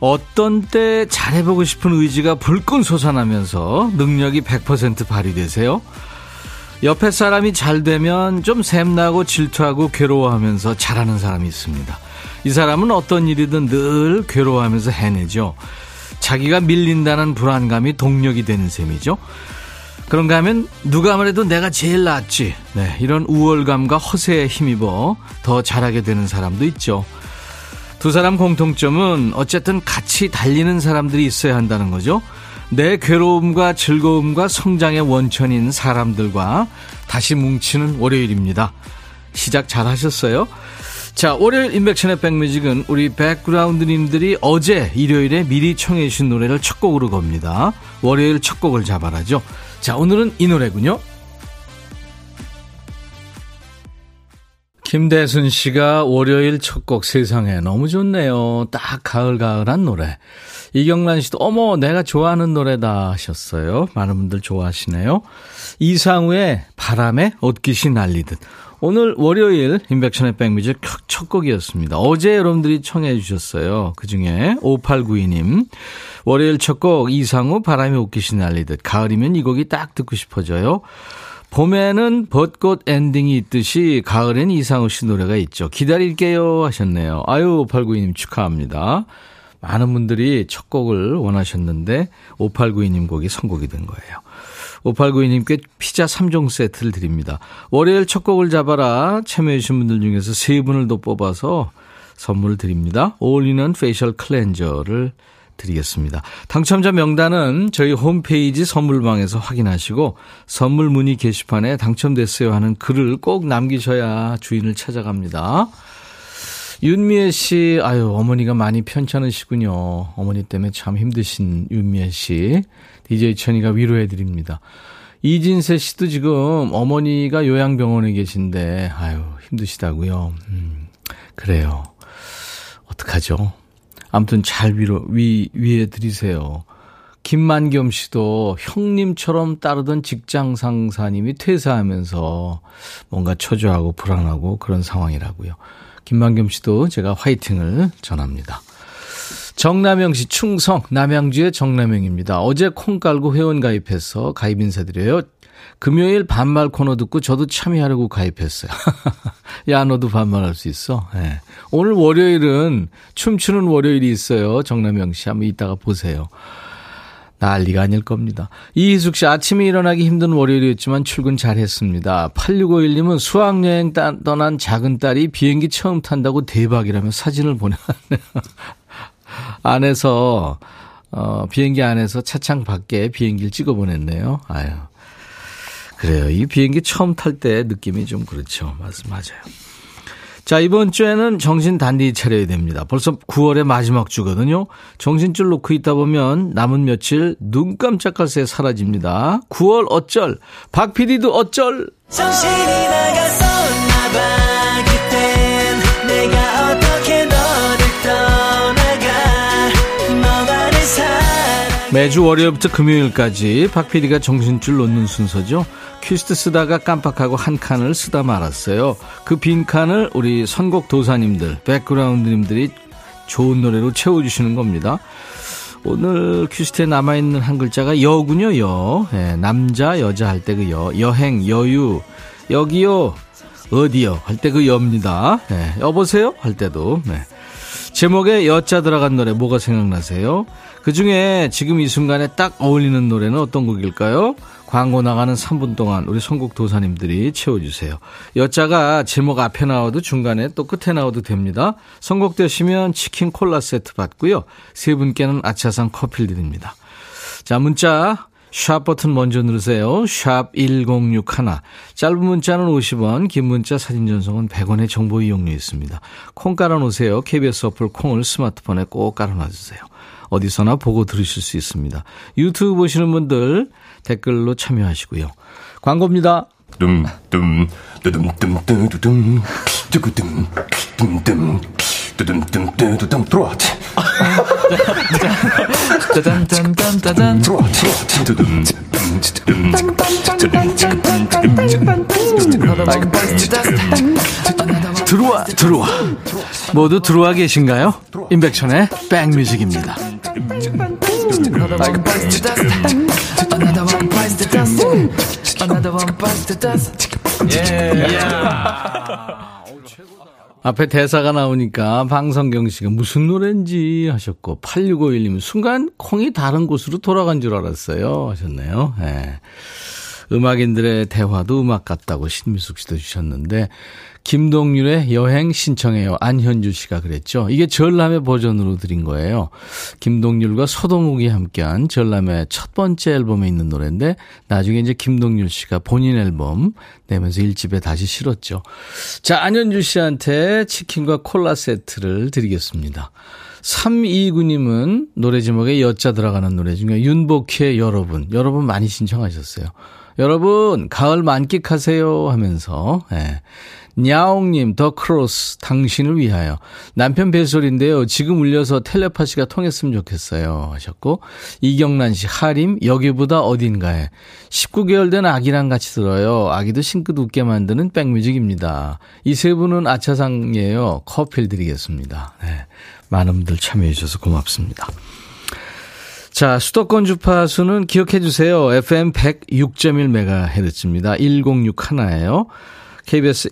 어떤 때 잘해보고 싶은 의지가 불끈 솟아나면서 능력이 100% 발휘되세요? 옆에 사람이 잘 되면 좀 샘나고 질투하고 괴로워하면서 잘하는 사람이 있습니다. 이 사람은 어떤 일이든 늘 괴로워하면서 해내죠. 자기가 밀린다는 불안감이 동력이 되는 셈이죠. 그런가 하면 누가 말해도 내가 제일 낫지. 네, 이런 우월감과 허세에 힘입어 더 잘하게 되는 사람도 있죠. 두 사람 공통점은 어쨌든 같이 달리는 사람들이 있어야 한다는 거죠. 내 괴로움과 즐거움과 성장의 원천인 사람들과 다시 뭉치는 월요일입니다. 시작 잘 하셨어요? 자, 월요일 인백션의 백뮤직은 우리 백그라운드님들이 어제 일요일에 미리 청해 주신 노래를 첫 곡으로 겁니다. 월요일 첫 곡을 잡아라죠. 자, 오늘은 이 노래군요. 김대순 씨가 월요일 첫 곡 세상에 너무 좋네요. 딱 가을가을한 노래. 이경란 씨도 어머 내가 좋아하는 노래다 하셨어요. 많은 분들 좋아하시네요. 이상우의 바람에 옷깃이 날리듯. 오늘 월요일 인백션의 백뮤직 첫 곡이었습니다. 어제 여러분들이 청해 주셨어요. 그중에 5892님. 월요일 첫 곡 이상우 바람에 옷깃이 날리듯. 가을이면 이 곡이 딱 듣고 싶어져요. 봄에는 벚꽃 엔딩이 있듯이 가을엔 이상우 씨 노래가 있죠. 기다릴게요 하셨네요. 아유, 5892님 축하합니다. 많은 분들이 첫 곡을 원하셨는데 5892님 곡이 선곡이 된 거예요. 5892님께 피자 3종 세트를 드립니다. 월요일 첫 곡을 잡아라 참여해주신 분들 중에서 세 분을 더 뽑아서 선물을 드립니다. 올리는 facial cleanser를 드리겠습니다. 당첨자 명단은 저희 홈페이지 선물방에서 확인하시고 선물 문의 게시판에 당첨됐어요 하는 글을 꼭 남기셔야 주인을 찾아갑니다. 윤미애 씨, 아유, 어머니가 많이 편찮으시군요. 어머니 때문에 참 힘드신 윤미애 씨. DJ 천이가 위로해드립니다. 이진세 씨도 지금 어머니가 요양병원에 계신데, 아유, 힘드시다고요. 음, 그래요. 어떡하죠? 아무튼 잘 위로, 위, 위해 드리세요. 김만겸 씨도 형님처럼 따르던 직장 상사님이 퇴사하면서 뭔가 초조하고 불안하고 그런 상황이라고요. 김만겸 씨도 제가 화이팅을 전합니다. 정남영 씨 충성 남양주의 정남영입니다. 어제 콩 깔고 회원 가입해서 가입 인사드려요. 금요일 반말 코너 듣고 저도 참여하려고 가입했어요. 야, 너도 반말할 수 있어? 네. 오늘 월요일은 춤추는 월요일이 있어요. 정남영 씨. 한번 이따가 보세요. 난리가 아닐 겁니다. 이희숙 씨, 아침에 일어나기 힘든 월요일이었지만 출근 잘 했습니다. 8651님은 수학여행 떠난 작은 딸이 비행기 처음 탄다고 대박이라며 사진을 보내왔네요. 안에서, 어, 비행기 안에서 차창 밖에 비행기를 찍어 보냈네요. 아유. 그래요. 이 비행기 처음 탈 때 느낌이 좀 그렇죠. 맞, 맞아요. 자, 이번 주에는 정신 단디 차려야 됩니다. 벌써 9월의 마지막 주거든요. 정신줄 놓고 있다 보면 남은 며칠 눈 깜짝할 새 사라집니다. 9월 어쩔, 박 PD도 어쩔. 매주 월요일부터 금요일까지 박 PD가 정신줄 놓는 순서죠. 퀴스트 쓰다가 깜빡하고 한 칸을 쓰다 말았어요. 그 빈 칸을 우리 선곡 도사님들, 백그라운드님들이 좋은 노래로 채워주시는 겁니다. 오늘 퀴스트에 남아있는 한 글자가 여군요, 여. 네, 남자, 여자 할 때 그 여. 여행, 여유, 여기요, 어디요 할 때 그 여입니다. 네, 여보세요? 할 때도. 네. 제목에 여자 들어간 노래 뭐가 생각나세요? 그 중에 지금 이 순간에 딱 어울리는 노래는 어떤 곡일까요? 광고 나가는 3분 동안 우리 선곡 도사님들이 채워주세요. 여자가 제목 앞에 나와도 중간에 또 끝에 나와도 됩니다. 선곡되시면 치킨 콜라 세트 받고요. 세 분께는 아차상 커피를 드립니다. 자, 문자 샵 버튼 먼저 누르세요. 샵 1061. 짧은 문자는 50원, 긴 문자 사진 전송은 100원의 정보 이용료 있습니다. 콩 깔아놓으세요. KBS 어플 콩을 스마트폰에 꼭 깔아놔주세요. 어디서나 보고 들으실 수 있습니다. 유튜브 보시는 분들 댓글로 참여하시고요. 광고입니다. 짜잔짠짠짠짠. 들어와 들어와 모두 들어와 계신가요? 임백천의 백뮤직입니다. 앞에 대사가 나오니까 방성경 씨가 무슨 노래인지 하셨고 8651님 순간 콩이 다른 곳으로 돌아간 줄 알았어요 하셨네요. 네. 음악인들의 대화도 음악 같다고 신미숙 씨도 주셨는데 김동률의 여행 신청해요. 안현주 씨가 그랬죠. 이게 전람회 버전으로 드린 거예요. 김동률과 서동욱이 함께한 전람회 첫 번째 앨범에 있는 노래인데 나중에 이제 김동률 씨가 본인 앨범 내면서 일집에 다시 실었죠. 자, 안현주 씨한테 치킨과 콜라 세트를 드리겠습니다. 329님은 노래 제목에 여자 들어가는 노래 중에 윤복희의 여러분. 여러분 많이 신청하셨어요. 여러분, 가을 만끽하세요 하면서, 예. 냐옹님, 더 크로스, 당신을 위하여. 남편 벨소리인데요. 지금 울려서 텔레파시가 통했으면 좋겠어요. 하셨고, 이경란 씨, 하림, 여기보다 어딘가에. 19개월 된 아기랑 같이 들어요. 아기도 싱긋 웃게 만드는 백뮤직입니다. 이 세 분은 아차상이에요. 커피를 드리겠습니다. 네. 많은 분들 참여해 주셔서 고맙습니다. 자, 수도권 주파수는 기억해 주세요. FM 106.1MHz입니다. 106 하나예요. KBS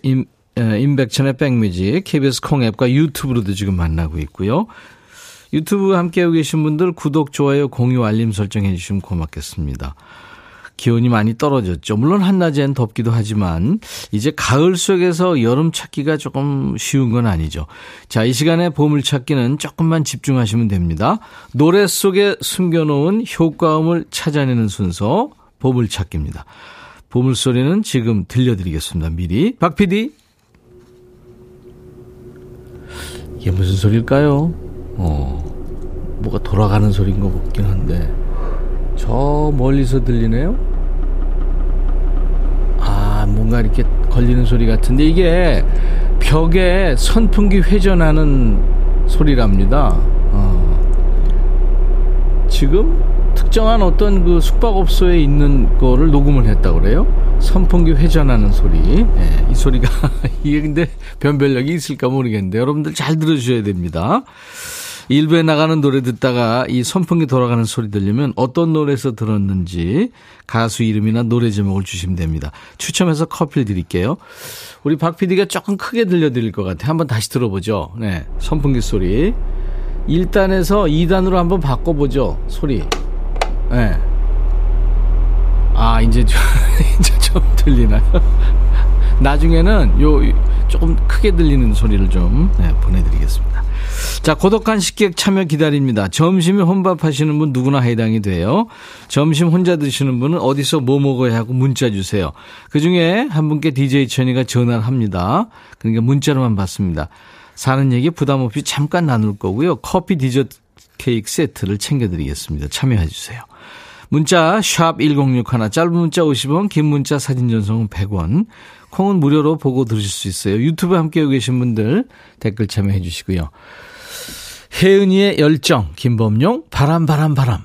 임, 임백천의 백뮤직, KBS 콩앱과 유튜브로도 지금 만나고 있고요. 유튜브 함께하고 계신 분들 구독, 좋아요, 공유, 알림 설정해 주시면 고맙겠습니다. 기온이 많이 떨어졌죠. 물론 한낮엔 덥기도 하지만 이제 가을 속에서 여름 찾기가 조금 쉬운 건 아니죠. 자, 이 시간에 보물 찾기는 조금만 집중하시면 됩니다. 노래 속에 숨겨놓은 효과음을 찾아내는 순서 보물 찾기입니다. 보물 소리는 지금 들려드리겠습니다. 미리 박 PD 이게 무슨 소리일까요? 어, 뭐가 돌아가는 소리인 것 같긴 한데 저 멀리서 들리네요. 아, 뭔가 이렇게 걸리는 소리 같은데 이게 벽에 선풍기 회전하는 소리랍니다. 어. 지금 특정한 어떤 그 숙박업소에 있는 거를 녹음을 했다 그래요. 선풍기 회전하는 소리. 네, 이 소리가 이게 근데 변별력이 있을까 모르겠는데 여러분들 잘 들어주셔야 됩니다. 일부에 나가는 노래 듣다가 이 선풍기 돌아가는 소리 들리면 어떤 노래에서 들었는지 가수 이름이나 노래 제목을 주시면 됩니다. 추첨해서 커피를 드릴게요. 우리 박 PD가 조금 크게 들려드릴 것 같아요. 한번 다시 들어보죠. 네. 선풍기 소리. 1단에서 2단으로 한번 바꿔보죠. 소리. 네. 아, 이제 좀, 이제 좀 들리나요? 나중에는 요, 조금 크게 들리는 소리를 좀, 네, 보내드리겠습니다. 자, 고독한 식객 참여 기다립니다. 점심에 혼밥 하시는 분 누구나 해당이 돼요. 점심 혼자 드시는 분은 어디서 뭐 먹어야 하고 문자 주세요. 그 중에 한 분께 DJ 천이가 전화를 합니다. 그러니까 문자로만 받습니다. 사는 얘기 부담 없이 잠깐 나눌 거고요. 커피 디저트 케이크 세트를 챙겨드리겠습니다. 참여해 주세요. 문자 1061, 짧은 문자 50원, 긴 문자 사진 전송은 100원. 콩은 무료로 보고 들으실 수 있어요. 유튜브 함께하고 계신 분들 댓글 참여해 주시고요. 혜은이의 열정, 김범용, 바람, 바람, 바람.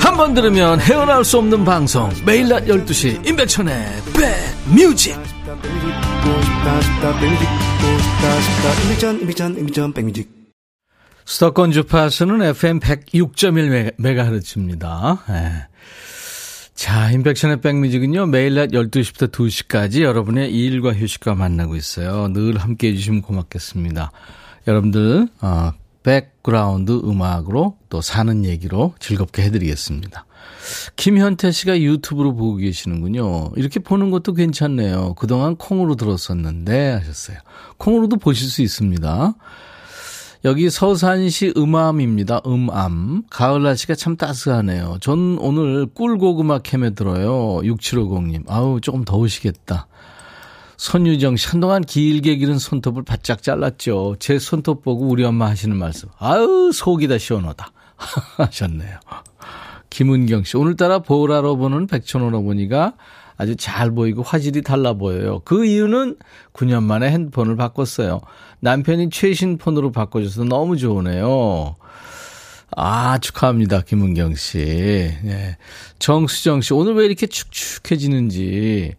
한 번 들으면 헤어나올 수 없는 방송 매일 낮 12시 임백천의 백뮤직 수도권 주파수는 FM 106.1MHz입니다. 네. 자, 임백천의 백뮤직은요, 매일 낮 12시부터 2시까지 여러분의 일과 휴식과 만나고 있어요. 늘 함께 해주시면 고맙겠습니다. 여러분들, 어, 백그라운드 음악으로 또 사는 얘기로 즐겁게 해드리겠습니다. 김현태 씨가 유튜브로 보고 계시는군요. 이렇게 보는 것도 괜찮네요. 그동안 콩으로 들었었는데 하셨어요. 콩으로도 보실 수 있습니다. 여기 서산시 음암입니다. 음암. 가을 날씨가 참 따스하네요. 전 오늘 꿀고구마 캐며 들어요. 6750님. 아우, 조금 더우시겠다. 손유정 씨, 한동안 길게 기른 손톱을 바짝 잘랐죠. 제 손톱 보고 우리 엄마 하시는 말씀. 아유, 속이 다 시원하다. 하셨네요. 김은경 씨, 오늘따라 보라로 보는 백천오라보니가 아주 잘 보이고 화질이 달라 보여요. 그 이유는 9년 만에 핸드폰을 바꿨어요. 남편이 최신 폰으로 바꿔줘서 너무 좋으네요. 아, 축하합니다. 김은경 씨. 네. 정수정 씨, 오늘 왜 이렇게 축축해지는지.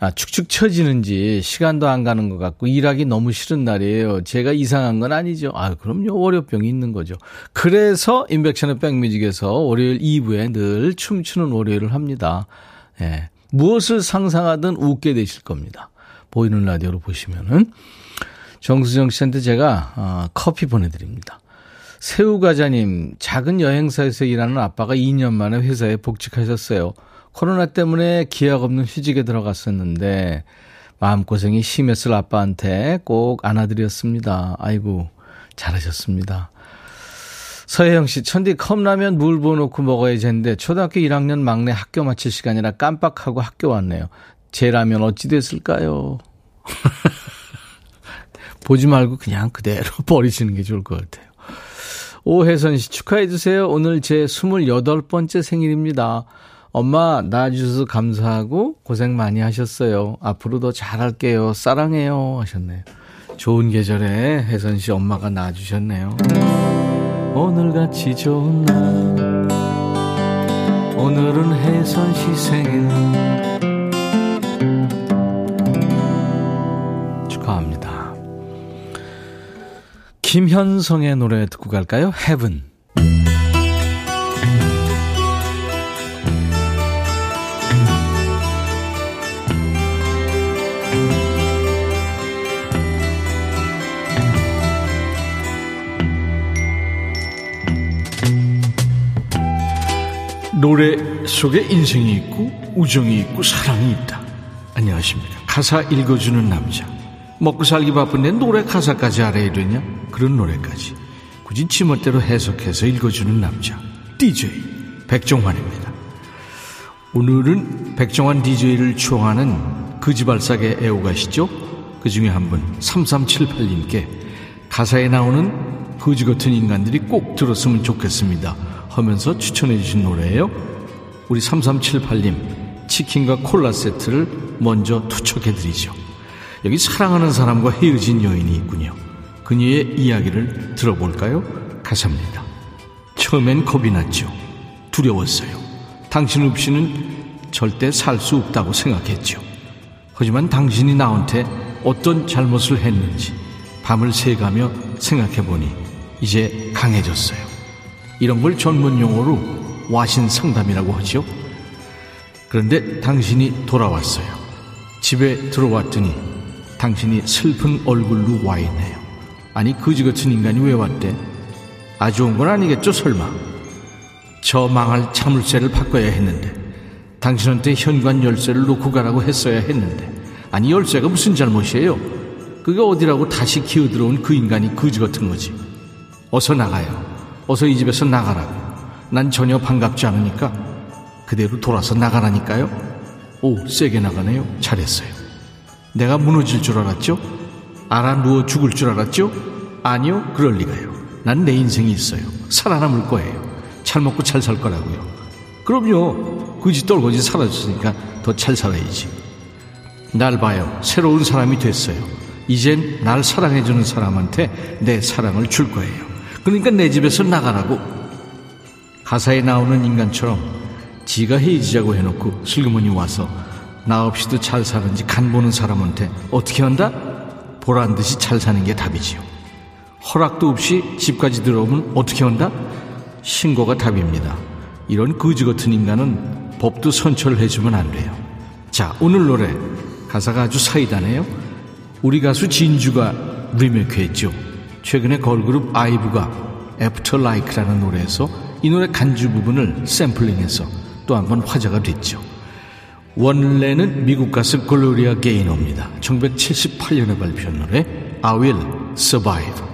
아, 축축 처지는지 시간도 안 가는 것 같고 일하기 너무 싫은 날이에요. 제가 이상한 건 아니죠. 아, 그럼요. 월요병이 있는 거죠. 그래서 인백션의 백뮤직에서 월요일 2부에 늘 춤추는 월요일을 합니다. 예. 무엇을 상상하든 웃게 되실 겁니다. 보이는 라디오로 보시면은 정수정 씨한테 제가 어, 커피 보내드립니다. 새우과자님, 작은 여행사에서 일하는 아빠가 2년 만에 회사에 복직하셨어요. 코로나 때문에 기약 없는 휴직에 들어갔었는데 마음고생이 심했을 아빠한테 꼭 안아드렸습니다. 아이고 잘하셨습니다. 서혜영 씨, 천디 컵라면 물 부어놓고 먹어야지 했는데 초등학교 1학년 막내 학교 마칠 시간이라 깜빡하고 학교 왔네요. 제 라면 어찌 됐을까요? 보지 말고 그냥 그대로 버리시는 게 좋을 것 같아요. 오혜선 씨 축하해주세요. 오늘 제 28번째 생일입니다. 엄마 낳아주셔서 감사하고 고생 많이 하셨어요. 앞으로도 잘할게요. 사랑해요. 하셨네요. 좋은 계절에 혜선 씨 엄마가 낳아주셨네요. 오늘같이 좋은 날 오늘은 혜선 씨 생일 축하합니다. 김현성의 노래 듣고 갈까요? Heaven 노래 속에 인생이 있고 우정이 있고 사랑이 있다. 안녕하십니까. 가사 읽어주는 남자. 먹고 살기 바쁜데 노래 가사까지 알아야 되냐? 그런 노래까지. 굳이 지멋대로 해석해서 읽어주는 남자. DJ 백종환입니다. 오늘은 백종환 DJ를 추앙하는 그 지발사계 애호가시죠? 그 중에 한 분, 3378님께 가사에 나오는 거지 같은 인간들이 꼭 들었으면 좋겠습니다. 하면서 추천해 주신 노래예요. 우리 3378님 치킨과 콜라 세트를 먼저 투척해 드리죠. 여기 사랑하는 사람과 헤어진 여인이 있군요. 그녀의 이야기를 들어볼까요? 가사입니다. 처음엔 겁이 났죠. 두려웠어요. 당신 없이는 절대 살 수 없다고 생각했죠. 하지만 당신이 나한테 어떤 잘못을 했는지 밤을 새가며 생각해보니 이제 강해졌어요. 이런 걸 전문 용어로 와신 상담이라고 하죠. 그런데 당신이 돌아왔어요. 집에 들어왔더니 당신이 슬픈 얼굴로 와 있네요. 아니 그지 같은 인간이 왜 왔대? 아주 좋은 건 아니겠죠 설마? 저 망할 자물쇠를 바꿔야 했는데 당신한테 현관 열쇠를 놓고 가라고 했어야 했는데 아니 열쇠가 무슨 잘못이에요? 그게 어디라고 다시 기어들어온 그 인간이 그지 같은 거지. 어서 나가요. 어서 이 집에서 나가라고. 난 전혀 반갑지 않으니까 그대로 돌아서 나가라니까요. 오, 세게 나가네요. 잘했어요. 내가 무너질 줄 알았죠? 알아 누워 죽을 줄 알았죠? 아니요, 그럴 리가요. 난 내 인생이 있어요. 살아남을 거예요. 잘 먹고 잘 살 거라고요. 그럼요. 그지 떨거지 사라졌으니까 더 잘 살아야지. 날 봐요. 새로운 사람이 됐어요. 이젠 날 사랑해주는 사람한테 내 사랑을 줄 거예요. 그러니까 내 집에서 나가라고. 가사에 나오는 인간처럼 지가 헤어지자고 해놓고 슬그머니 와서 나 없이도 잘 사는지 간 보는 사람한테 어떻게 한다? 보란 듯이 잘 사는 게 답이지요. 허락도 없이 집까지 들어오면 어떻게 한다? 신고가 답입니다. 이런 거지 같은 인간은 법도 선처를 주면 안 돼요. 자, 오늘 노래 가사가 아주 사이다네요. 우리 가수 진주가 리메이크 했죠. 최근에 걸그룹 아이브가 After Like라는 노래에서 이 노래 간주 부분을 샘플링해서 또 한 번 화제가 됐죠. 원래는 미국 가수 글로리아 게이너입니다. 1978년에 발표한 노래 I Will Survive.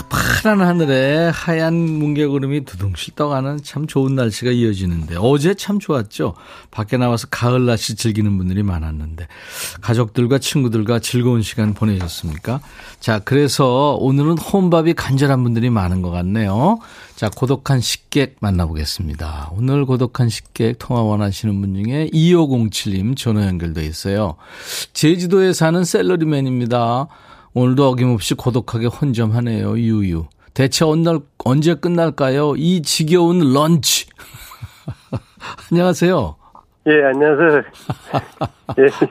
파란 하늘에 하얀 뭉게구름이 두둥실 떠가는 참 좋은 날씨가 이어지는데 어제 참 좋았죠. 밖에 나와서 가을 날씨 즐기는 분들이 많았는데 가족들과 친구들과 즐거운 시간 보내셨습니까? 자, 그래서 오늘은 혼밥이 간절한 분들이 많은 것 같네요. 자, 고독한 식객 만나보겠습니다. 오늘 고독한 식객 통화 원하시는 분 중에 2507님 전화 연결돼 있어요. 제주도에 사는 셀러리맨입니다. 오늘도 어김없이 고독하게 혼점하네요. 유유. 대체 오늘 언제 끝날까요? 이 지겨운 런치. 안녕하세요. 예, 안녕하세요. 예,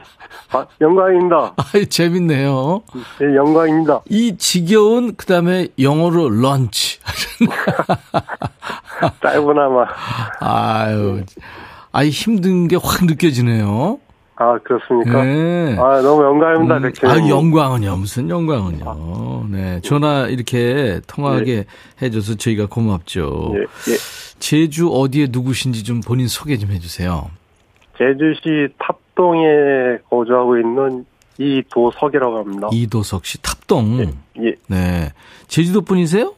아, 영광입니다. 아이, 재밌네요. 예, 영광입니다. 이 지겨운, 그 다음에 영어로 런치. 짧으나마. 아유, 아이, 힘든 게 확 느껴지네요. 아, 그렇습니까? 네. 아, 너무 영광입니다, 음, 백채 아, 영광은요. 무슨 영광은요. 네. 전화 이렇게 통화하게 해줘서 저희가 고맙죠. 예, 예. 제주 어디에 누구신지 좀 본인 소개 좀 해주세요. 제주시 탑동에 거주하고 있는 이도석이라고 합니다. 이도석 씨, 탑동. 예. 네. 제주도 분이세요?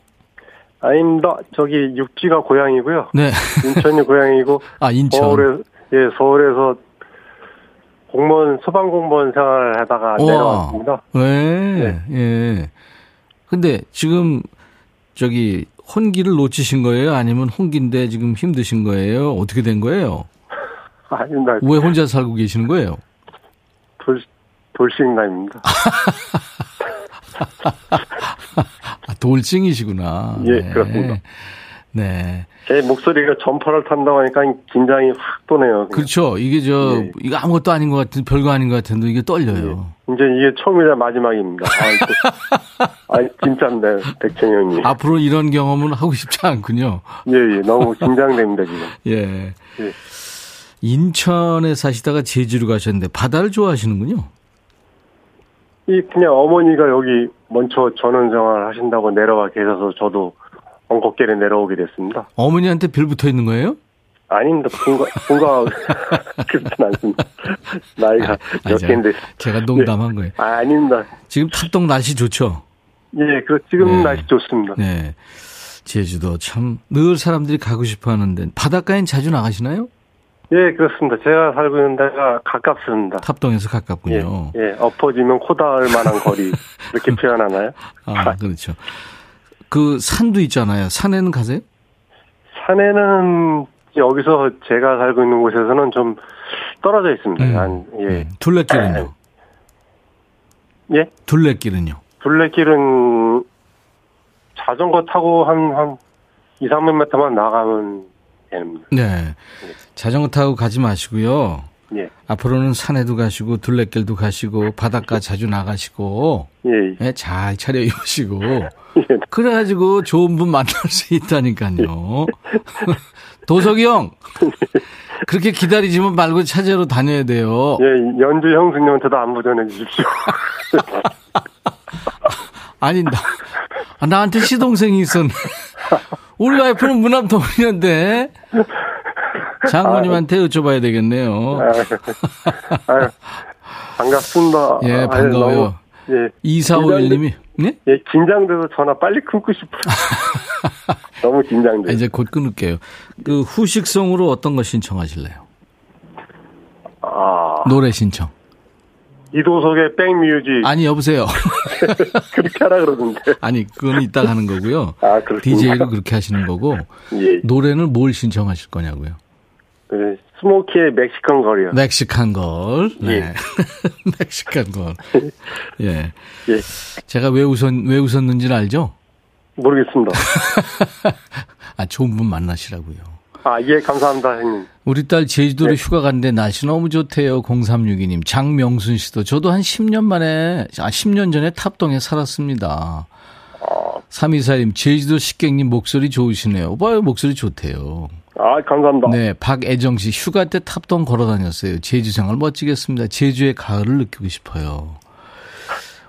아닙니다. 저기 육지가 고향이고요. 네. 인천이 고향이고. 아, 인천. 서울에, 예, 서울에서 공무원, 소방 공무원 생활을 하다가 우와. 내려왔습니다. 네. 예. 근데 지금 저기 혼기를 놓치신 거예요? 아니면 혼기인데 지금 힘드신 거예요? 어떻게 된 거예요? 아닙니다. 왜 혼자 살고 계시는 거예요? 돌, 돌싱남입니다. 아, 돌싱이시구나. 예, 그렇습니다. 네. 제 목소리가 전파를 탄다고 하니까 긴장이 확 도네요. 그냥. 그렇죠. 이게 저, 예. 이거 아무것도 아닌 것 같은, 별거 아닌 것 같은데 이게 떨려요. 이제 이게 처음이자 마지막입니다. 아, 아 진짜입니다. 백천이 형님. 앞으로 이런 경험은 하고 싶지 않군요. 예, 예. 너무 긴장됩니다, 지금. 예. 예. 인천에 사시다가 제주로 가셨는데 바다를 좋아하시는군요. 이, 그냥 어머니가 여기 먼저 전원 생활 하신다고 내려와 계셔서 저도 엉겁게를 내려오게 됐습니다. 어머니한테 별 붙어 있는 거예요? 아닙니다. 분가, 분가, 그렇진 않습니다. 나이가 아니, 몇 제가- 개인데. 제가 농담한 거예요. 아, 아닙니다. 지금 탑동 날씨 좋죠? 예, 그, 지금 네. 날씨 좋습니다. 네. 제주도 참 늘 사람들이 가고 싶어 하는데 바닷가엔 자주 나가시나요? 예, 그렇습니다. 제가 살고 있는 데가 가깝습니다. 탑동에서 예, 가깝군요. 예, 엎어지면 코 닿을 만한 거리. 이렇게 표현하나요? 아, 그렇죠. 그 산도 있잖아요. 산에는 가세요? 산에는 여기서 제가 살고 있는 곳에서는 좀 떨어져 있습니다. 음. 한, 예. 음. 둘레길은요? 예? 둘레길은요? 둘레길은 자전거 타고 한, 한 2, 300m만 나가면 됩니다. 네. 자전거 타고 가지 마시고요. 예. 앞으로는 산에도 가시고 둘레길도 가시고 바닷가 자주 나가시고 예, 예. 예, 잘 차려 입으시고 예. 그래가지고 좋은 분 만날 수 있다니까요. 도석이 형 그렇게 기다리지만 말고 찾으러 다녀야 돼요. 예, 연주 형수님한테도 안부 전해 주십시오. 아니 나 아, 나한테 시동생이 있었네. 우리 와이프는 무남 동이는데 장모님한테 여쭤봐야 되겠네요. 아유, 반갑습니다. 예, 아유, 반가워요. 예. 2451님이 네? 예, 긴장돼서 전화 빨리 끊고 싶어요. 너무 아, 긴장돼요. 이제 곧 끊을게요. 그 후식성으로 어떤 거 신청하실래요? 아, 노래 신청. 이도석의 백뮤직. 아니 여보세요. 그렇게 하라 그러던데. 아니 그건 이따가 하는 거고요. 아, 그렇습니까? DJ로 그렇게 하시는 거고 예. 노래는 뭘 신청하실 거냐고요. 그 스모키의 멕시칸 걸이요. 멕시칸 걸. 네. 예. 멕시칸 걸. 예. 예. 제가 왜 웃었, 왜 웃었는지는 알죠? 모르겠습니다. 아, 좋은 분 만나시라고요. 아, 예, 감사합니다, 형님. 우리 딸 제주도로 네. 휴가 간데 날씨 너무 좋대요. 0362님. 장명순 씨도. 저도 한 10년 만에, 아, 10년 전에 탑동에 살았습니다. 3242님, 제주도 식객님 목소리 좋으시네요. 봐요, 목소리 좋대요. 아, 감사합니다. 네, 박애정 씨, 휴가 때 탑동 걸어 다녔어요. 제주 생활 멋지겠습니다. 제주의 가을을 느끼고 싶어요.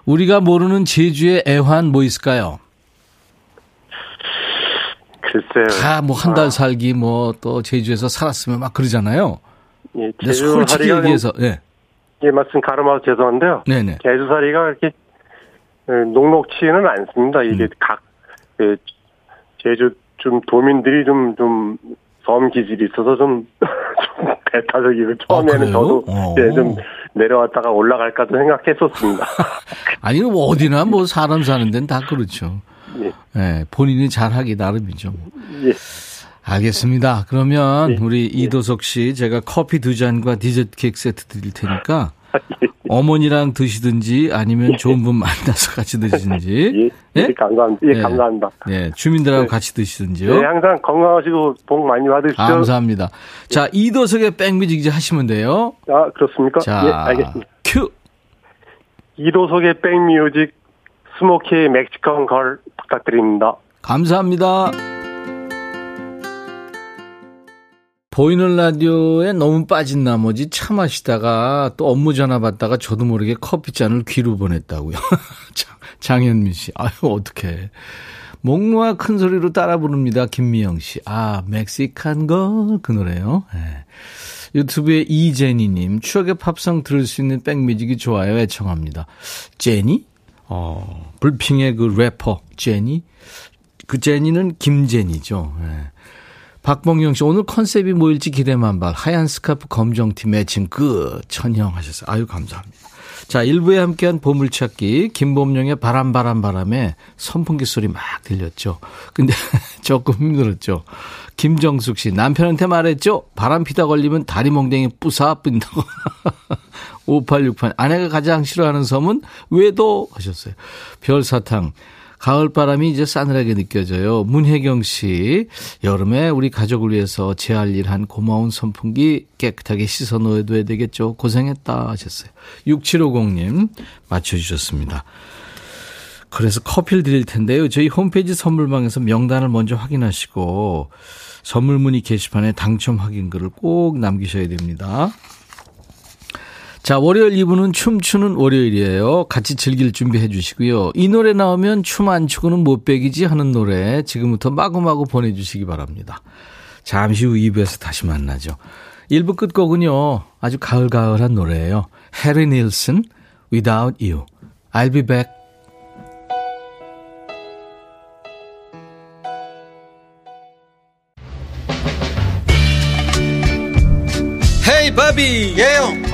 우리가 모르는 제주의 애환 뭐 있을까요? 글쎄요. 다 뭐한 아. 달 살기 뭐 또 제주에서 살았으면 막 그러잖아요. 예, 근데 솔직히 얘기해서, 네. 예, 말씀 가름하고 죄송한데요. 네네. 제주살이가 이렇게 예, 녹록치는 않습니다. 이게 음. 각 예, 제주 좀 도민들이 좀 좀 섬 기질이 있어서 좀, 좀 배타적이고 처음에는 그래요? 저도 어. 예, 좀 내려왔다가 올라갈까도 생각했었습니다. 아니, 뭐 어디나 뭐 사람 사는 데는 다 그렇죠. 예, 예, 본인이 잘하기 나름이죠. 예. 알겠습니다. 그러면 예. 우리 이도석 씨 제가 커피 두 잔과 디저트 케이크 세트 드릴 테니까 어머니랑 드시든지 아니면 좋은 분 만나서 같이 드시든지 예, 예? 예, 감사합니다. 예, 예. 감사합니다. 네, 주민들하고 네. 같이 예, 드시든지요. 항상 건강하시고 복 많이 받으시죠. 감사합니다. 자, 이도석의 백뮤직 이제 하시면 돼요. 아, 그렇습니까? 자, 예, 알겠습니다. 큐. 이도석의 백뮤직 스모키의 멕시칸 걸 부탁드립니다. 감사합니다. 보이는 라디오에 너무 빠진 나머지 차 마시다가 또 업무 전화 받다가 저도 모르게 커피잔을 귀로 보냈다고요. 장- 장현민 씨. 아유, 어떡해. 목 놓아 큰 소리로 따라 부릅니다. 김미영 씨. 아, Mexican Girl. 그 노래요. 예. 유튜브에 이제니님. 추억의 팝송 들을 수 있는 백뮤직이 좋아요. 애청합니다. 제니? 어, 블핑의 그 래퍼, 제니? 그 제니는 김제니죠. 예. 박봉영 씨, 오늘 컨셉이 뭐일지 기대 만발. 하얀 스카프 검정티 매칭 끝. 천형 하셨어요. 아유, 감사합니다. 자, 일부에 함께한 보물찾기. 김범용의 바람, 바람, 바람에 선풍기 소리 막 들렸죠. 근데 조금 힘들었죠. 김정숙 씨, 남편한테 말했죠? 바람 피다 걸리면 다리 몽댕이 뿌사 빈다고. 5868. 아내가 가장 싫어하는 섬은 외도 하셨어요. 별사탕. 가을 바람이 이제 싸늘하게 느껴져요. 문혜경 씨, 여름에 우리 가족을 위해서 제 할 일 한 고마운 선풍기 깨끗하게 씻어 놓아둬야 되겠죠. 고생했다 하셨어요. 6750님, 맞춰주셨습니다. 그래서 커피를 드릴 텐데요. 저희 홈페이지 선물방에서 명단을 먼저 확인하시고 선물 문의 게시판에 당첨 확인글을 꼭 남기셔야 됩니다. 자, 월요일 2부는 춤추는 월요일이에요. 같이 즐길 준비해 주시고요. 이 노래 나오면 춤 안 추고는 못 배기지 하는 노래 지금부터 마구마구 보내주시기 바랍니다. 잠시 후 2부에서 다시 만나죠. 1부 끝곡은요. 아주 가을가을한 노래예요. 해리 닐슨, Without You. I'll be back. 헤이 바비 예영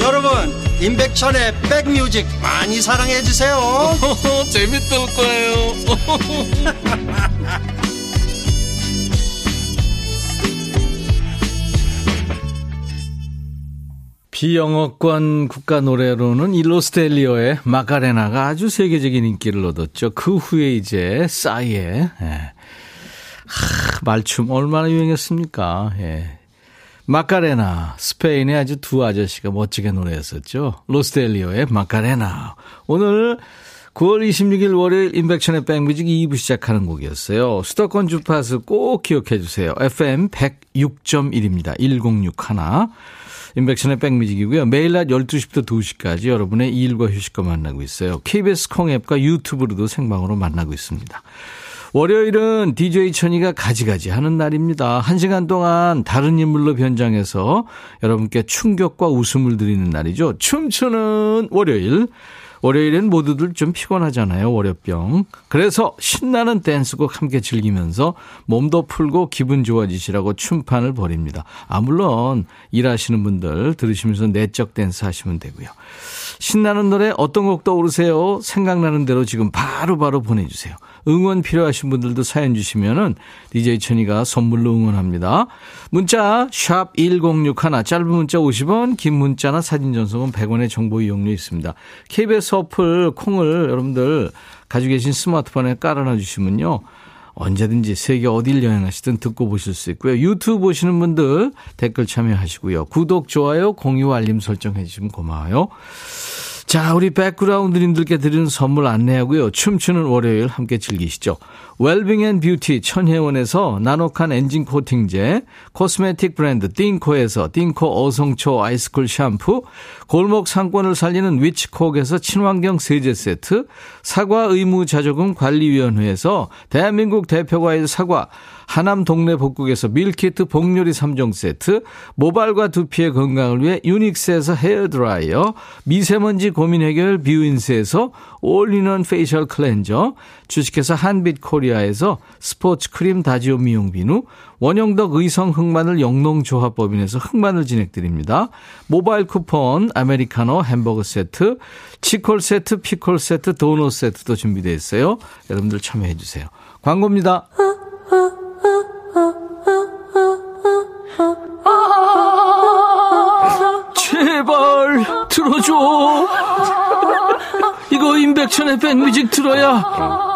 여러분 임백천의 백뮤직 많이 사랑해 주세요 재밌을 거예요 비영어권 국가 노래로는 일로스텔리오의 마카레나가 아주 세계적인 인기를 얻었죠. 그 후에 이제 싸이의 예. 하, 말춤 얼마나 유행했습니까? 예. 마카레나 스페인의 아주 두 아저씨가 멋지게 노래했었죠. 로스텔리오의 마카레나. 오늘 9월 26일 월요일 인백션의 백뮤직 2부 시작하는 곡이었어요. 수도권 주파수 꼭 기억해 주세요. FM 106.1입니다. 1061. 인백션의 백뮤직이고요. 매일 낮 12시부터 2시까지 여러분의 일과 휴식과 만나고 있어요. KBS 콩 앱과 유튜브로도 생방으로 만나고 있습니다. 월요일은 DJ 천이가 가지가지 하는 날입니다. 한 시간 동안 다른 인물로 변장해서 여러분께 충격과 웃음을 드리는 날이죠. 춤추는 월요일. 월요일엔 모두들 좀 피곤하잖아요. 월요병. 그래서 신나는 댄스곡 함께 즐기면서 몸도 풀고 기분 좋아지시라고 춤판을 벌입니다. 아, 물론 일하시는 분들 들으시면서 내적 댄스 하시면 되고요. 신나는 노래 어떤 곡 떠오르세요? 생각나는 대로 지금 바로바로 바로 보내주세요. 응원 필요하신 분들도 사연 주시면은 DJ 천이가 선물로 응원합니다. 문자 샵 1061, 짧은 문자 50원, 긴 문자나 사진 전송은 100원의 정보 이용료 있습니다. KBS 어플 콩을 여러분들 가지고 계신 스마트폰에 깔아놔 주시면요. 언제든지 세계 어딜 여행하시든 듣고 보실 수 있고요. 유튜브 보시는 분들 댓글 참여하시고요. 구독, 좋아요, 공유, 알림 설정해 주시면 고마워요. 자, 우리 백그라운드님들께 드리는 선물 안내하고요. 춤추는 월요일 함께 즐기시죠. 웰빙 앤 뷰티 천혜원에서 나노칸 엔진 코팅제, 코스메틱 브랜드 띵코에서 띵코 어성초 아이스쿨 샴푸, 골목 상권을 살리는 위치콕에서 친환경 세제 세트, 사과 의무 자조금 관리위원회에서 대한민국 대표과일 사과, 하남 동네 복국에서 밀키트 복요리 3종 세트, 모발과 두피의 건강을 위해 유닉스에서 헤어드라이어, 미세먼지 고민 해결 뷰인스에서 올리는 facial cleanser, 주식회사 한빛 코리아에서 스포츠 크림 다지오 미용 비누, 원형덕 의성 흑마늘 영농조합법인에서 흑마늘 진행드립니다. 모바일 쿠폰, 아메리카노 햄버거 세트, 치콜 세트, 피콜 세트, 도넛 세트도 준비되어 있어요. 여러분들 참여해 주세요. 광고입니다. 제발 들어줘. 이거 임백천의 백뮤직 들어야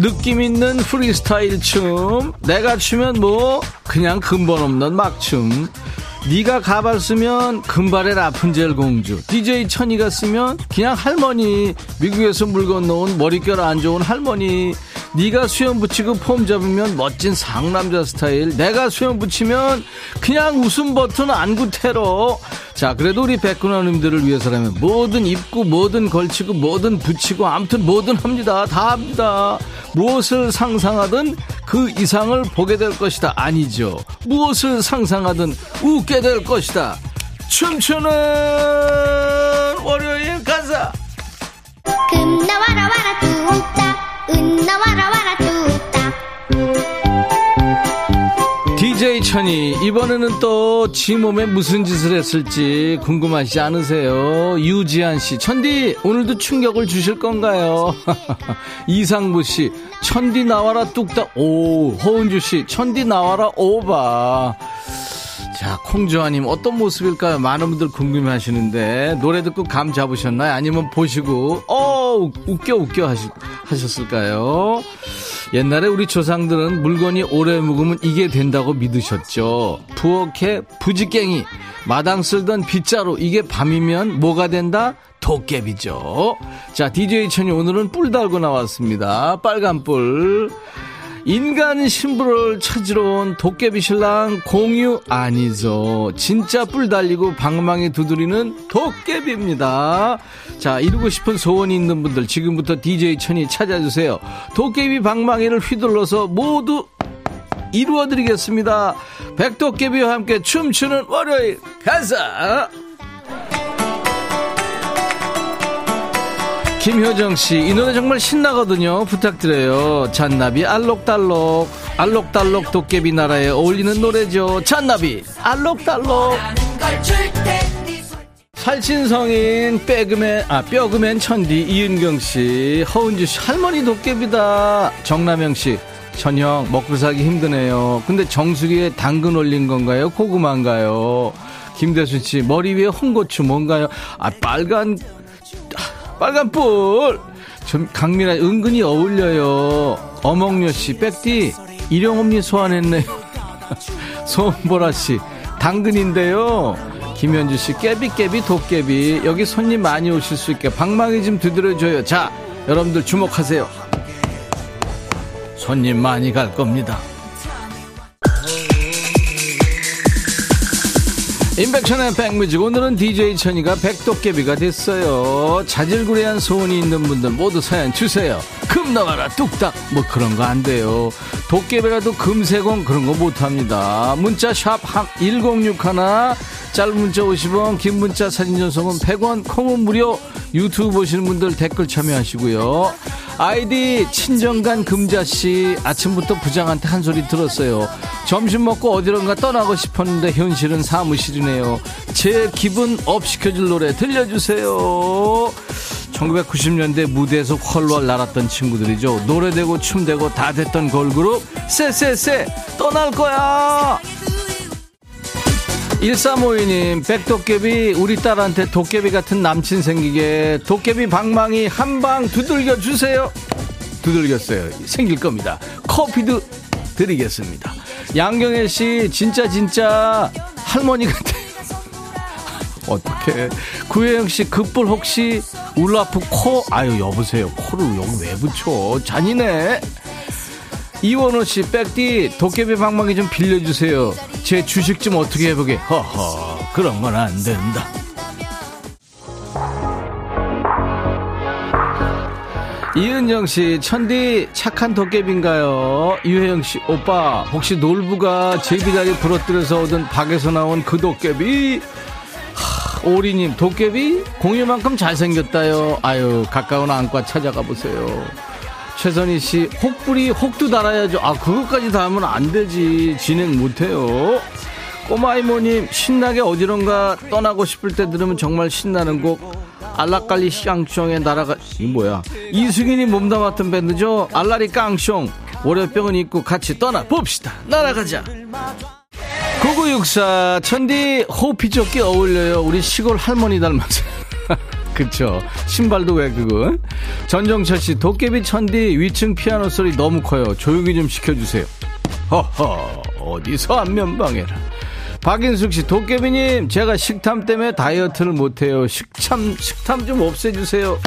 느낌 있는 프리스타일 춤. 내가 추면 뭐 그냥 근본 없는 막춤. 네가 가발 쓰면 금발의 라푼젤 공주. DJ 천이가 쓰면 그냥 할머니. 미국에서 물 건너온 머릿결 안 좋은 할머니 네가 수염 붙이고 폼 잡으면 멋진 상남자 스타일. 내가 수염 붙이면 그냥 웃음 버튼 안구 테러. 자 그래도 우리 백근원님들을 위해서라면 뭐든 입고 뭐든 걸치고 뭐든 붙이고 아무튼 뭐든 합니다. 다 합니다. 무엇을 상상하든 그 이상을 보게 될 것이다. 아니죠. 무엇을 상상하든 웃게 될 것이다. 춤추는 월요일 가자 금나와라 와라 뚝딱 은나 와라 와라 뚝딱 DJ 천이 이번에는 또 지 몸에 무슨 짓을 했을지 궁금하시지 않으세요? 유지한 씨, 천디 오늘도 충격을 주실 건가요? 이상부 씨, 천디 나와라 뚝딱 오 허은주 씨, 천디 나와라 오바. 자, 콩조아님 어떤 모습일까요? 많은 분들 궁금해 하시는데, 노래 듣고 감 잡으셨나요? 아니면 보시고, 어, 웃겨, 웃겨 하시, 하셨을까요? 옛날에 우리 조상들은 물건이 오래 묵으면 이게 된다고 믿으셨죠. 부엌에 부지깽이, 마당 쓸던 빗자루, 이게 밤이면 뭐가 된다? 도깨비죠. 자, DJ 천이 오늘은 뿔 달고 나왔습니다. 빨간 뿔. 인간 신부를 찾으러 온 도깨비 신랑 공유 아니죠. 진짜 뿔 달리고 방망이 두드리는 도깨비입니다. 자, 이루고 싶은 소원이 있는 분들 지금부터 DJ 천이 찾아주세요. 도깨비 방망이를 휘둘러서 모두 이루어드리겠습니다. 백도깨비와 함께 춤추는 월요일 가자! 김효정 씨, 이 노래 정말 신나거든요. 부탁드려요. 잔나비 알록달록, 알록달록 도깨비 나라에 어울리는 노래죠. 잔나비 알록달록. 팔신성인 빼그맨 아 뼈그맨 천디 이은경 씨 허은주 씨 할머니 도깨비다 정남영 씨 천형 먹고 살기 힘드네요 근데 정수리에 당근 올린 건가요 고구마인가요 김대순 씨 머리 위에 홍고추 뭔가요 아 빨간 빨간 뿔. 좀 강민아 은근히 어울려요. 어몽여 씨 백디 일용엄니 소환했네요. 소은보라 씨 당근인데요. 김현주 씨 깨비깨비 도깨비. 여기 손님 많이 오실 수 있게 방망이 좀 두드려줘요. 자 여러분들 주목하세요. 손님 많이 갈 겁니다 인백션의 백뮤직. 오늘은 DJ 천이가 백도깨비가 됐어요. 자질구레한 소원이 있는 분들 모두 사연 주세요. 금 나와라 뚝딱. 뭐 그런 거 안 돼요. 도깨비라도 금세공 그런 거 못합니다. 문자 샵 1061 짧은 문자 50원 긴 문자 사진 전송은 100원 콩은 무료. 유튜브 보시는 분들 댓글 참여하시고요. 아이디 친정간 금자씨 아침부터 부장한테 한 소리 들었어요. 점심 먹고 어디론가 떠나고 싶었는데 현실은 사무실이네요. 제 기분 up 시켜줄 노래 들려주세요. 1990년대 무대에서 훨훨 날았던 친구들이죠. 노래되고 춤되고 다 됐던 걸그룹 쎄쎄쎄 떠날 거야 1352님, 백도깨비, 우리 딸한테 도깨비 같은 남친 생기게, 도깨비 방망이 한 방 두들겨 주세요. 두들겼어요. 생길 겁니다. 커피도 드리겠습니다. 양경혜 씨, 진짜, 진짜, 할머니 같아요. 어떻게 구혜영 씨, 급불 혹시, 울라프 코? 아유, 여보세요. 코를 여기 왜 붙여? 잔인해. 이원호 씨, 백디, 도깨비 방망이 좀 빌려주세요. 제 주식 좀 어떻게 해보게. 허허, 그런 건 안 된다. 이은정 씨, 천디, 착한 도깨비인가요? 유혜영 씨, 오빠, 혹시 놀부가 제비다리 부러뜨려서 얻은 박에서 나온 그 도깨비? 하, 오리님, 도깨비? 공유만큼 잘생겼다요. 아유, 가까운 안과 찾아가 보세요. 최선희 씨, 혹불이 혹도 달아야죠. 아, 그것까지 달으면 안 되지. 진행 못해요. 꼬마 이모님, 신나게 어디론가 떠나고 싶을 때 들으면 정말 신나는 곡. 알라깔리 쌍숑의 날아가, 이 뭐야. 이승인이 몸담 았던 밴드죠. 알라리 깡숑. 월요병은 있고 같이 떠나 봅시다. 날아가자. 9964, 천디, 호피 조끼 어울려요. 우리 시골 할머니 닮았어요. 그쵸. 신발도 왜 그건? 전정철 씨, 도깨비 천디 위층 피아노 소리 너무 커요. 조용히 좀 시켜주세요. 허허, 어디서 안면방해라. 박인숙 씨, 도깨비님, 제가 식탐 때문에 다이어트를 못해요. 식참, 식탐 좀 없애주세요.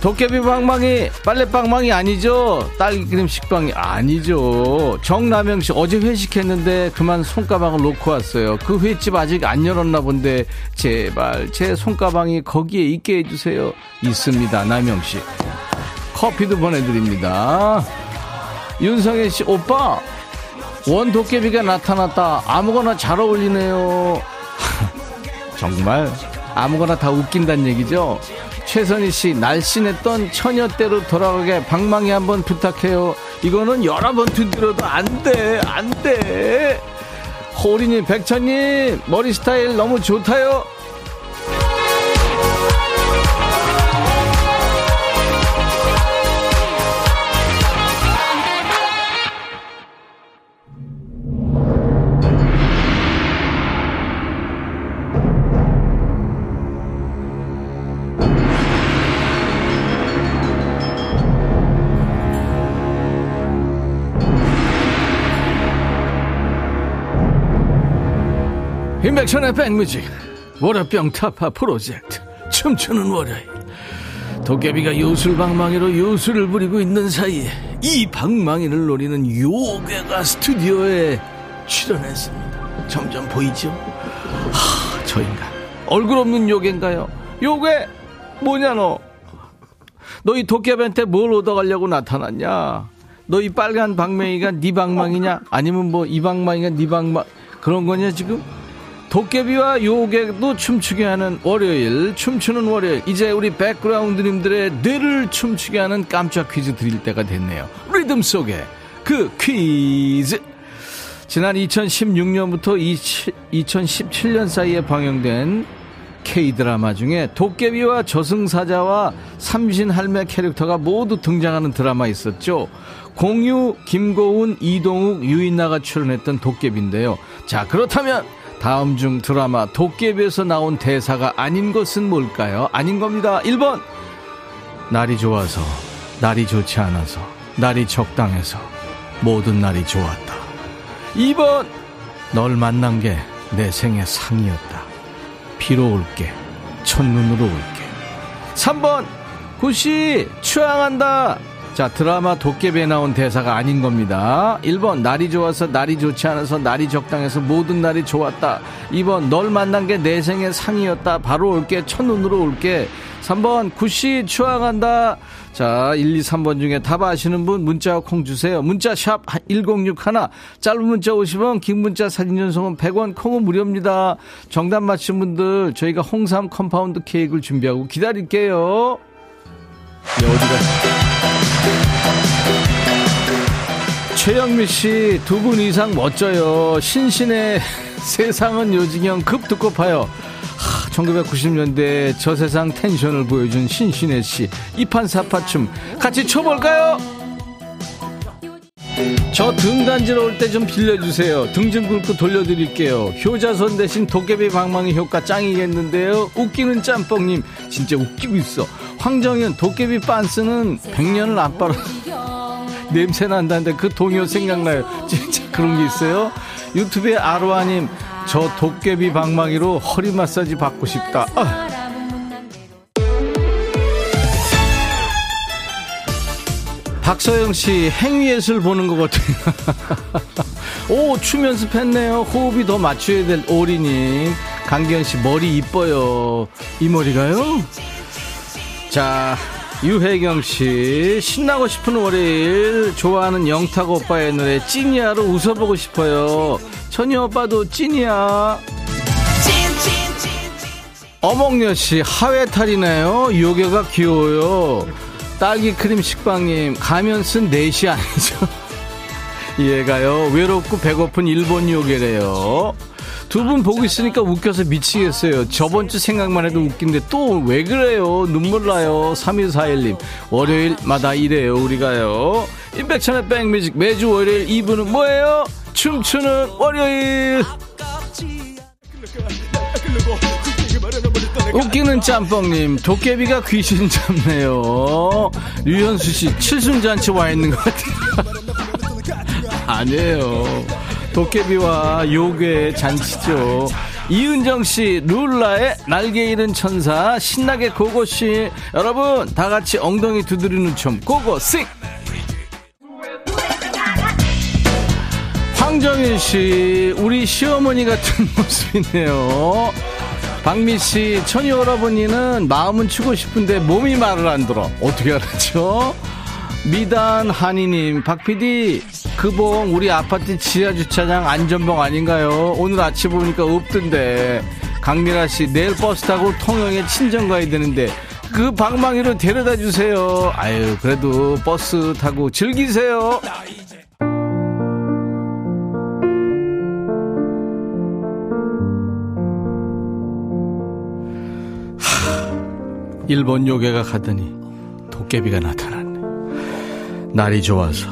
도깨비 방망이, 빨래 방망이 아니죠? 딸기크림 식빵이 아니죠. 정남영 씨, 어제 회식했는데 그만 손가방을 놓고 왔어요. 그 횟집 아직 안 열었나 본데, 제발, 제 손가방이 거기에 있게 해주세요. 있습니다, 남영 씨. 커피도 보내드립니다. 윤성혜 씨, 오빠, 원 도깨비가 나타났다. 아무거나 잘 어울리네요. 정말 아무거나 다 웃긴다는 얘기죠. 최선희 씨, 날씬했던 처녀 때로 돌아가게 방망이 한번 부탁해요. 이거는 여러 번 두드려도 안 돼, 안 돼. 호리님, 백천님, 머리 스타일 너무 좋다요. 임백천의 백뮤직 월요병 타파 프로젝트 춤추는 월요일. 도깨비가 요술방망이로 요술을 부리고 있는 사이에 이 방망이를 노리는 요괴가 스튜디오에 출연했습니다. 점점 보이죠? 하, 저 인간. 얼굴 없는 요괴인가요? 요괴 뭐냐 너? 너이 도깨비한테 뭘 얻어가려고 나타났냐? 너 이 빨간 방망이가 네 방망이냐? 아니면 뭐 이 방망이가 네 방망 그런 거냐 지금 도깨비와 요괴도 춤추게 하는 월요일 춤추는 월요일 이제 우리 백그라운드님들의 뇌를 춤추게 하는 깜짝 퀴즈 드릴 때가 됐네요 리듬 속에 그 퀴즈 지난 2016년부터 2017년 사이에 방영된 K-드라마 중에 도깨비와 저승사자와 삼신할매 캐릭터가 모두 등장하는 드라마 있었죠. 공유, 김고은, 이동욱, 유인나가 출연했던 도깨비인데요. 자, 그렇다면 다음 중 드라마 도깨비에서 나온 대사가 아닌 것은 뭘까요? 아닌 겁니다. 1번. 날이 좋아서, 날이 좋지 않아서, 날이 적당해서, 모든 날이 좋았다. 2번. 널 만난 게 내 생의 상이었다. 비로 올게. 첫눈으로 올게. 3번. 구씨, 추앙한다. 자, 드라마 도깨비에 나온 대사가 아닌 겁니다. 1번, 날이 좋아서 날이 좋지 않아서 날이 적당해서 모든 날이 좋았다. 2번, 널 만난 게 내 생의 상이었다. 바로 올게. 첫눈으로 올게. 3번, 구씨, 추앙한다. 자, 1, 2, 3번 중에 답 아시는 분 문자 콩 주세요. 문자 샵 1061, 짧은 문자 50원, 긴 문자 사진 전송은 100원, 콩은 무료입니다. 정답 맞힌 분들 저희가 홍삼 compound K를 준비하고 기다릴게요. 네, 어디가 최영미 씨 두 분 이상 멋져요. 신신애의 세상은 요지경 급 듣고 파요. 1990년대 저 세상 텐션을 보여준 신신애 씨 이판사판춤 같이 춰볼까요? 저 등 간지러울 때 좀 빌려주세요. 등 좀 긁고 돌려드릴게요. 효자손 대신 도깨비 방망이 효과 짱이겠는데요. 웃기는 짬뽕님 진짜 웃기고 있어. 황정현 도깨비 빤스는 100년을 안 빨아 냄새 난다는데 그 동요 생각나요. 진짜 그런 게 있어요. 유튜브에 아로아님 저 도깨비 방망이로 허리 마사지 받고 싶다. 아. 박서영 씨 행위예술 보는 것 같아요. 오, 춤 연습했네요. 호흡이 더 맞춰야 될 오리님. 강기현 씨 머리 이뻐요. 이 머리가요? 자, 유혜경 씨 신나고 싶은 월요일 좋아하는 영탁 오빠의 노래 찐이야로 웃어보고 싶어요. 천희 오빠도 찐이야. 어몽여 씨 하회 탈이네요. 요괴가 귀여워요. 딸기 크림 식빵님 가면 쓴 넷이 아니죠. 얘가요 외롭고 배고픈 일본 요괴래요. 두 분 보고 있으니까 웃겨서 미치겠어요. 저번 주 생각만 해도 웃긴데 또 왜 그래요? 눈물 나요. 3241님. 월요일마다 이래요, 우리가요. 임백천의 백뮤직 매주 월요일 2부는 뭐예요? 춤추는 월요일. 웃기는 짬뽕님, 도깨비가 귀신 잡네요. 류현수 씨, 칠순잔치 와 있는 것 같아요. 아니에요. 도깨비와 요괴의 잔치죠. 이은정 씨, 룰라의 날개 잃은 천사, 신나게 고고 씨. 여러분, 다 같이 엉덩이 두드리는 춤, 고고, 씩! 황정윤 씨, 우리 시어머니 같은 모습이네요. 박미 씨, 천희 오라버니는 마음은 추고 싶은데 몸이 말을 안 들어. 어떻게 알았죠? 미단 한이님, 박 PD, 그봉 우리 아파트 지하 주차장 안전봉 아닌가요? 오늘 아침 보니까 없던데. 강미라 씨, 내일 버스 타고 통영에 친정 가야 되는데 그 방망이로 데려다 주세요. 아유, 그래도 버스 타고 즐기세요. 일본 요괴가 가더니 도깨비가 나타났네. 날이 좋아서,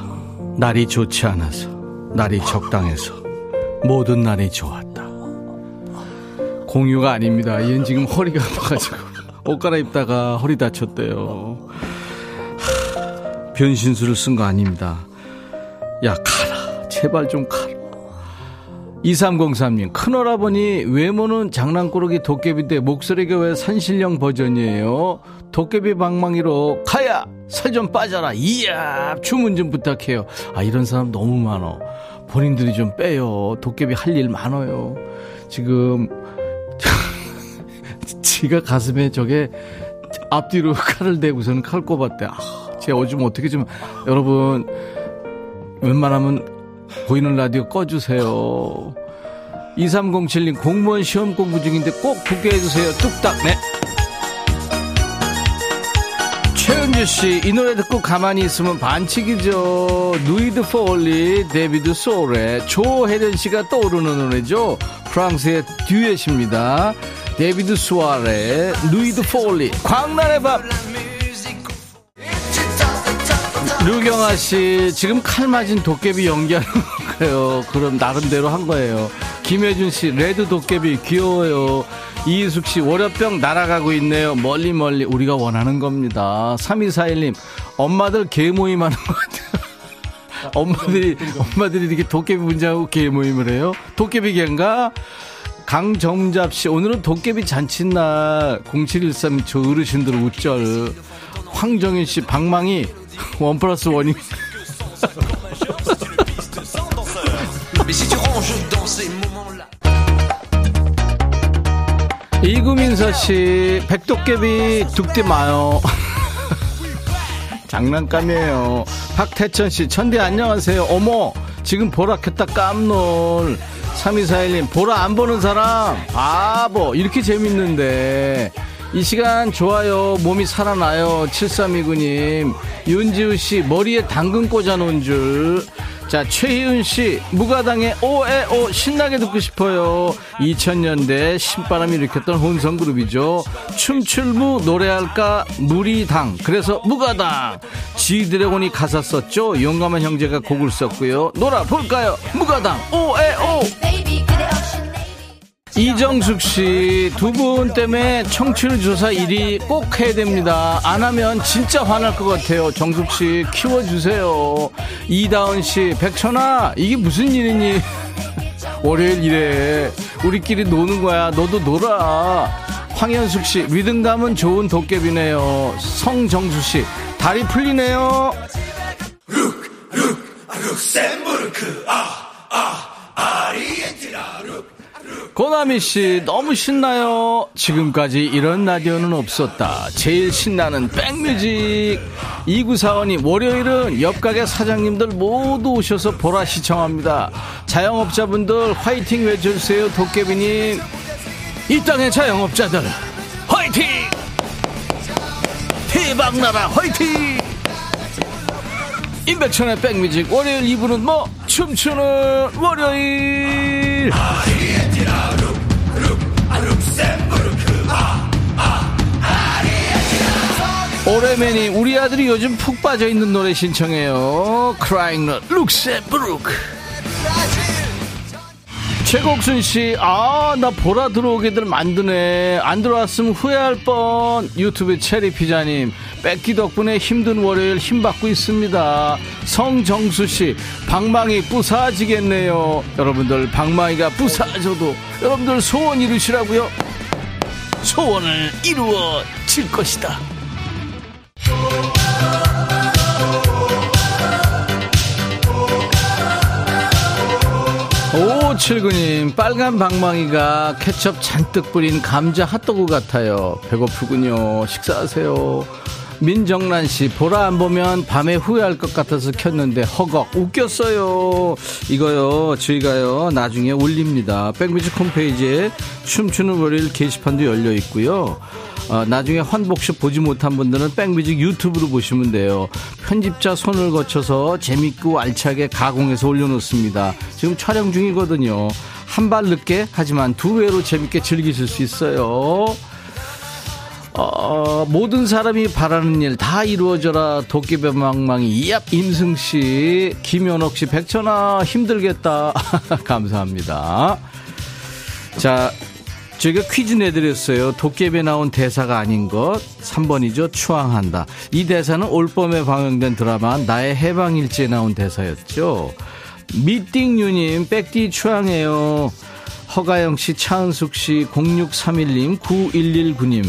날이 좋지 않아서, 날이 적당해서, 모든 날이 좋았다. 공유가 아닙니다. 얘는 지금 허리가 아파가지고 옷 갈아입다가 허리 다쳤대요. 하, 변신술을 쓴 거 아닙니다. 야, 가라. 제발 좀 가라. 2303님, 큰오라버니 외모는 장난꾸러기 도깨비인데 목소리가 왜 산신령 버전이에요? 도깨비 방망이로 가야! 살 좀 빠져라! 이야! 주문 좀 부탁해요. 아, 이런 사람 너무 많어. 본인들이 좀 빼요. 도깨비 할 일 많아요. 지금, 지가 가슴에 저게 앞뒤로 칼을 대고서는 칼 꼽았대. 아, 제 요즘 어떻게 좀, 여러분, 웬만하면 보이는 라디오 꺼주세요. 2307님 공무원 시험 공부 중인데 꼭 붙게 해주세요. 뚝딱, 네. 최은주 씨, 이 노래 듣고 가만히 있으면 반칙이죠. Nuit de Folie, Début de Soirée의 조혜련 씨가 떠오르는 노래죠. 프랑스의 듀엣입니다. Début de Soirée, Nuit de Folie, 광란의 밤. 류경아 씨, 지금 칼 맞은 도깨비 연기하는 거예요. 그럼 나름대로 한 거예요. 김혜준 씨, 레드 도깨비 귀여워요. 이희숙 씨, 월요병 날아가고 있네요. 멀리 멀리 우리가 원하는 겁니다. 3241님, 엄마들 개 모임 하는 것 같아요. 엄마들이, 엄마들이 이렇게 도깨비 분장하고 개 모임을 해요? 도깨비 개인가? 강정잡 씨, 오늘은 도깨비 잔칫날 0713 저 어르신들 우쩔. 황정인 씨, 방망이 원 플러스 원이. 이구민서 씨, 백도깨비 둑대 마요. 장난감이에요. 박태천 씨, 천디 안녕하세요. 어머, 지금 보라 켰다 깜놀. 3241님, 보라 안 보는 사람, 바보. 이렇게 재밌는데. 이 시간 좋아요. 몸이 살아나요. 7329님. 윤지우 씨, 머리에 당근 꽂아놓은 줄. 자, 최희은 씨, 무가당의 오에오 신나게 듣고 싶어요. 2000년대 신바람이 일으켰던 혼성그룹이죠. 춤출무 노래할까 무리당. 그래서 무가당. 지드래곤이 가사 썼죠. 용감한 형제가 곡을 썼고요. 놀아볼까요? 무가당 오에오. 이정숙 씨, 두 분 때문에 청취율 조사 1위 꼭 해야 됩니다. 안 하면 진짜 화날 것 같아요. 정숙 씨, 키워주세요. 이다은 씨, 백천아, 이게 무슨 일이니? 월요일 이래. 우리끼리 노는 거야. 너도 놀아. 황현숙 씨, 리듬감은 좋은 도깨비네요. 성정수 씨, 다리 풀리네요. 고나미 씨 너무 신나요. 지금까지 이런 라디오는 없었다. 제일 신나는 백뮤직. 2945님 월요일은 옆 가게 사장님들 모두 오셔서 보라 시청합니다. 자영업자분들 화이팅 외쳐주세요. 도깨비님. 이 땅의 자영업자들 화이팅! 대박나라 화이팅! 임백천의 백뮤직 월요일 2부는 뭐 춤추는 월요일 오래맨이 우리 아들이 요즘 푹 빠져있는 노래 신청해요. 크라잉 룩셈부르크 최곡순 씨, 아, 나 보라 들어오게들 만드네. 안 들어왔으면 후회할 뻔. 유튜브 체리 피자님, 뺏기 덕분에 힘든 월요일 힘 받고 있습니다. 성정수 씨, 방망이 부사지겠네요. 여러분들, 방망이가 부사져도 여러분들 소원 이루시라고요. 소원을 이루어 질 것이다. 5579님, 빨간 방망이가 케첩 잔뜩 뿌린 감자 핫도그 같아요. 배고프군요. 식사하세요. 민정란 씨, 보라 안 보면 밤에 후회할 것 같아서 켰는데 허걱 웃겼어요. 이거요, 저희가요, 나중에 올립니다. 백뮤직 홈페이지에 춤추는 월요일 게시판도 열려 있고요. 어, 나중에 환복쇼 보지 못한 분들은 백뮤직 유튜브로 보시면 돼요. 편집자 손을 거쳐서 재밌고 알차게 가공해서 올려놓습니다. 지금 촬영 중이거든요. 한 발 늦게 하지만 두 배로 재밌게 즐기실 수 있어요. 어, 모든 사람이 바라는 일 다 이루어져라. 도깨비 망망이. 얍 임승 씨 김현옥 씨 백천아 힘들겠다. 감사합니다. 자 저희가 퀴즈 내드렸어요. 도깨비에 나온 대사가 아닌 것 3번이죠. 추앙한다. 이 대사는 올 봄에 방영된 드라마 나의 해방일지에 나온 대사였죠. 미띵유님 백디 추앙해요. 허가영 씨 차은숙 씨 0631님 9119님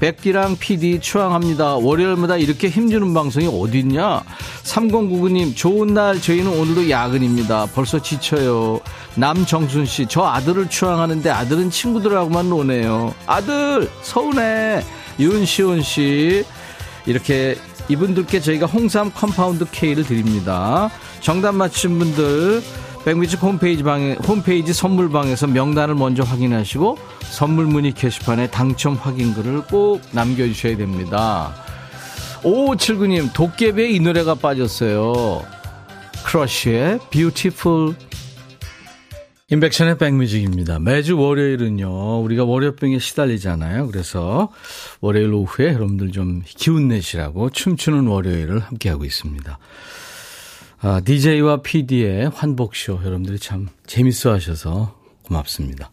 백디랑 PD 추앙합니다. 월요일마다 이렇게 힘주는 방송이 어딨냐? 3099님, 좋은 날, 저희는 오늘도 야근입니다. 벌써 지쳐요. 남정순 씨, 저 아들을 추앙하는데 아들은 친구들하고만 노네요. 아들, 서운해. 윤시온 씨, 이렇게 이분들께 저희가 홍삼 compound K를 드립니다. 정답 맞힌 분들, 백뮤직 홈페이지 방에, 홈페이지 선물방에서 명단을 먼저 확인하시고 선물 문의 게시판에 당첨 확인글을 꼭 남겨주셔야 됩니다. 5579님, 도깨비의 이 노래가 빠졌어요. 크러쉬의 Beautiful. 임백천의 백뮤직입니다. 매주 월요일은요, 우리가 월요병에 시달리잖아요. 그래서 월요일 오후에 여러분들 좀 기운 내시라고 춤추는 월요일을 함께하고 있습니다. 아, DJ와 PD의 환복쇼 여러분들이 참 재밌어 하셔서 고맙습니다.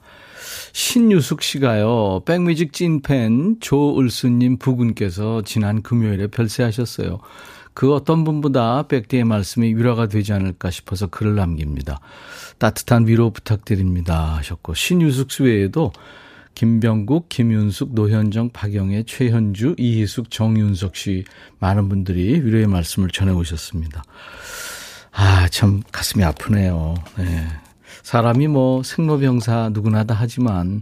신유숙 씨가요, 백뮤직 찐팬 조을수님 부군께서 지난 금요일에 별세하셨어요. 그 어떤 분보다 백디의 말씀이 위로가 되지 않을까 싶어서 글을 남깁니다. 따뜻한 위로 부탁드립니다 하셨고 신유숙 씨 외에도 김병국, 김윤숙, 노현정, 박영애, 최현주, 이희숙, 정윤석 씨 많은 분들이 위로의 말씀을 전해 오셨습니다. 아, 참 가슴이 아프네요. 네. 사람이 뭐 생로병사 누구나 다 하지만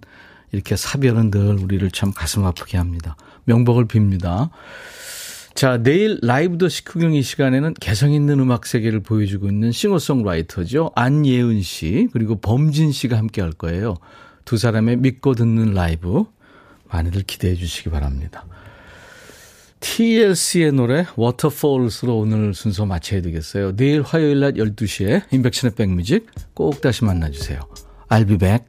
이렇게 사별은 늘 우리를 참 가슴 아프게 합니다. 명복을 빕니다. 자, 내일 라이브 더 식후경 이 시간에는 개성 있는 음악 세계를 보여주고 있는 싱어송라이터죠. 안예은 씨, 그리고 범진 씨가 함께 할 거예요. 두 사람의 믿고 듣는 라이브 많이들 기대해 주시기 바랍니다. TLC의 노래 Waterfalls로 오늘 순서 마쳐야 되겠어요. 내일 화요일 낮 12시에 인백션의 백뮤직 꼭 다시 만나주세요. I'll be back.